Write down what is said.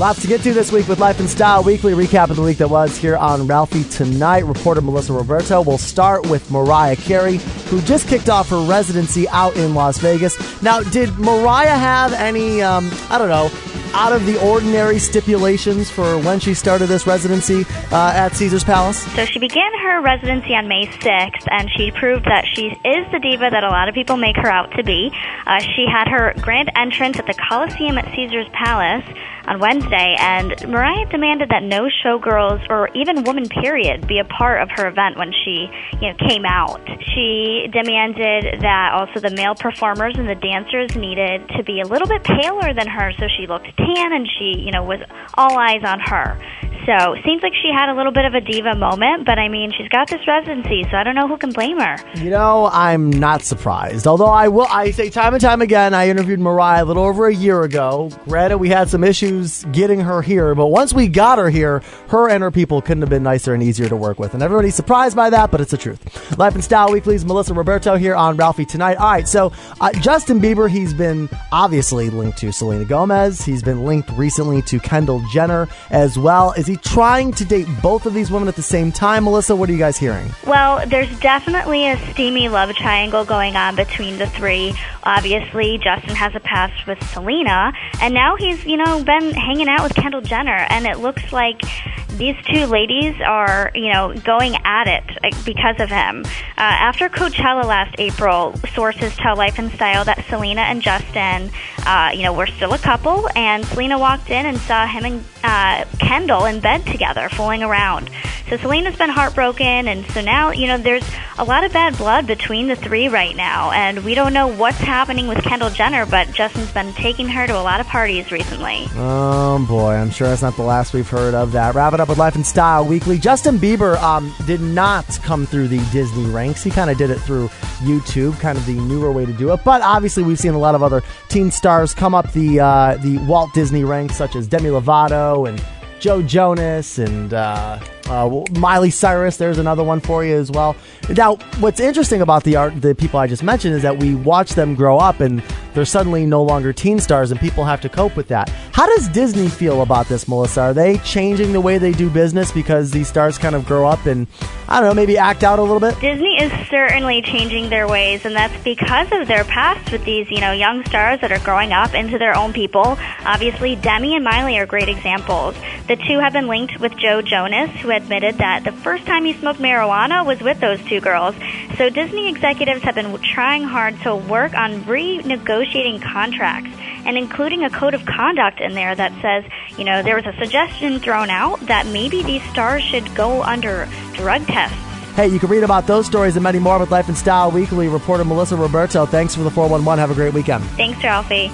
Lots to get to this week with Life and Style Weekly recap of the week that was here on Ralphie Tonight. Reporter Melissa Roberto will start with Mariah Carey, who just kicked off her residency out in Las Vegas. Now, did Mariah have any, um, I don't know, out of the ordinary stipulations for when she started this residency uh, at Caesar's Palace? So she began her residency on May 6th, and she proved that she is the diva that a lot of people make her out to be. Uh, she had her grand entrance at the Coliseum at Caesar's Palace on Wednesday, and Mariah demanded that no showgirls or even woman period be a part of her event when she, you know, came out. She demanded that also the male performers and the dancers needed to be a little bit paler than her, so she looked tan and she, you know, was all eyes on her. So seems like she had a little bit of a diva moment, but I mean, she's got this residency, so I don't know who can blame her. You know, I'm not surprised. Although I will, I say time and time again, I interviewed Mariah a little over a year ago. Granted, we had some issues getting her here, but once we got her here, her and her people couldn't have been nicer and easier to work with. And everybody's surprised by that, but it's the truth. Life and Style Weekly's Melissa Roberto here on Ralphie Tonight. All right, so uh, Justin Bieber, he's been obviously linked to Selena Gomez. He's been linked recently to Kendall Jenner as well. Is he trying to date both of these women at the same time? Melissa, what are you guys hearing? Well, there's definitely a steamy love triangle going on between the three. Obviously, Justin has a past with Selena, and now he's, you know, been hanging out with Kendall Jenner, and it looks like these two ladies are, you know, going at it because of him. Uh, after Coachella last April, sources tell Life and Style that Selena and Justin, uh, you know, were still a couple, and Selena walked in and saw him and uh, Kendall in bed together, fooling around. So Selena's been heartbroken, and so now, you know, there's a lot of bad blood between the three right now, and we don't know what's happening with Kendall Jenner, but Justin's been taking her to a lot of parties recently. Oh boy, I'm sure that's not the last we've heard of that. Wrap it up with Life and Style Weekly. Justin Bieber um, did not come through the Disney ranks. He kind of did it through YouTube, kind of the newer way to do it. But obviously, we've seen a lot of other teen stars come up the uh, the Walt Disney ranks, such as Demi Lovato and Joe Jonas and uh, uh, Miley Cyrus. There's another one for you as well. Now, what's interesting about the art, the people I just mentioned, is that we watch them grow up and they're suddenly no longer teen stars, and people have to cope with that. How does Disney feel about this, Melissa? Are they changing the way they do business because these stars kind of grow up and I don't know, maybe act out a little bit? Disney is certainly changing their ways, and that's because of their past with these, you know, young stars that are growing up into their own people. Obviously, Demi and Miley are great examples. The two have been linked with Joe Jonas, who admitted that the first time he smoked marijuana was with those two girls. So Disney executives have been trying hard to work on renegotiating contracts and including a code of conduct in there that says, you know, there was a suggestion thrown out that maybe these stars should go under drug tests. Hey, you can read about those stories and many more with Life and Style Weekly. Reporter Melissa Roberto. Thanks for the 411. Have a great weekend. Thanks, Ralphie.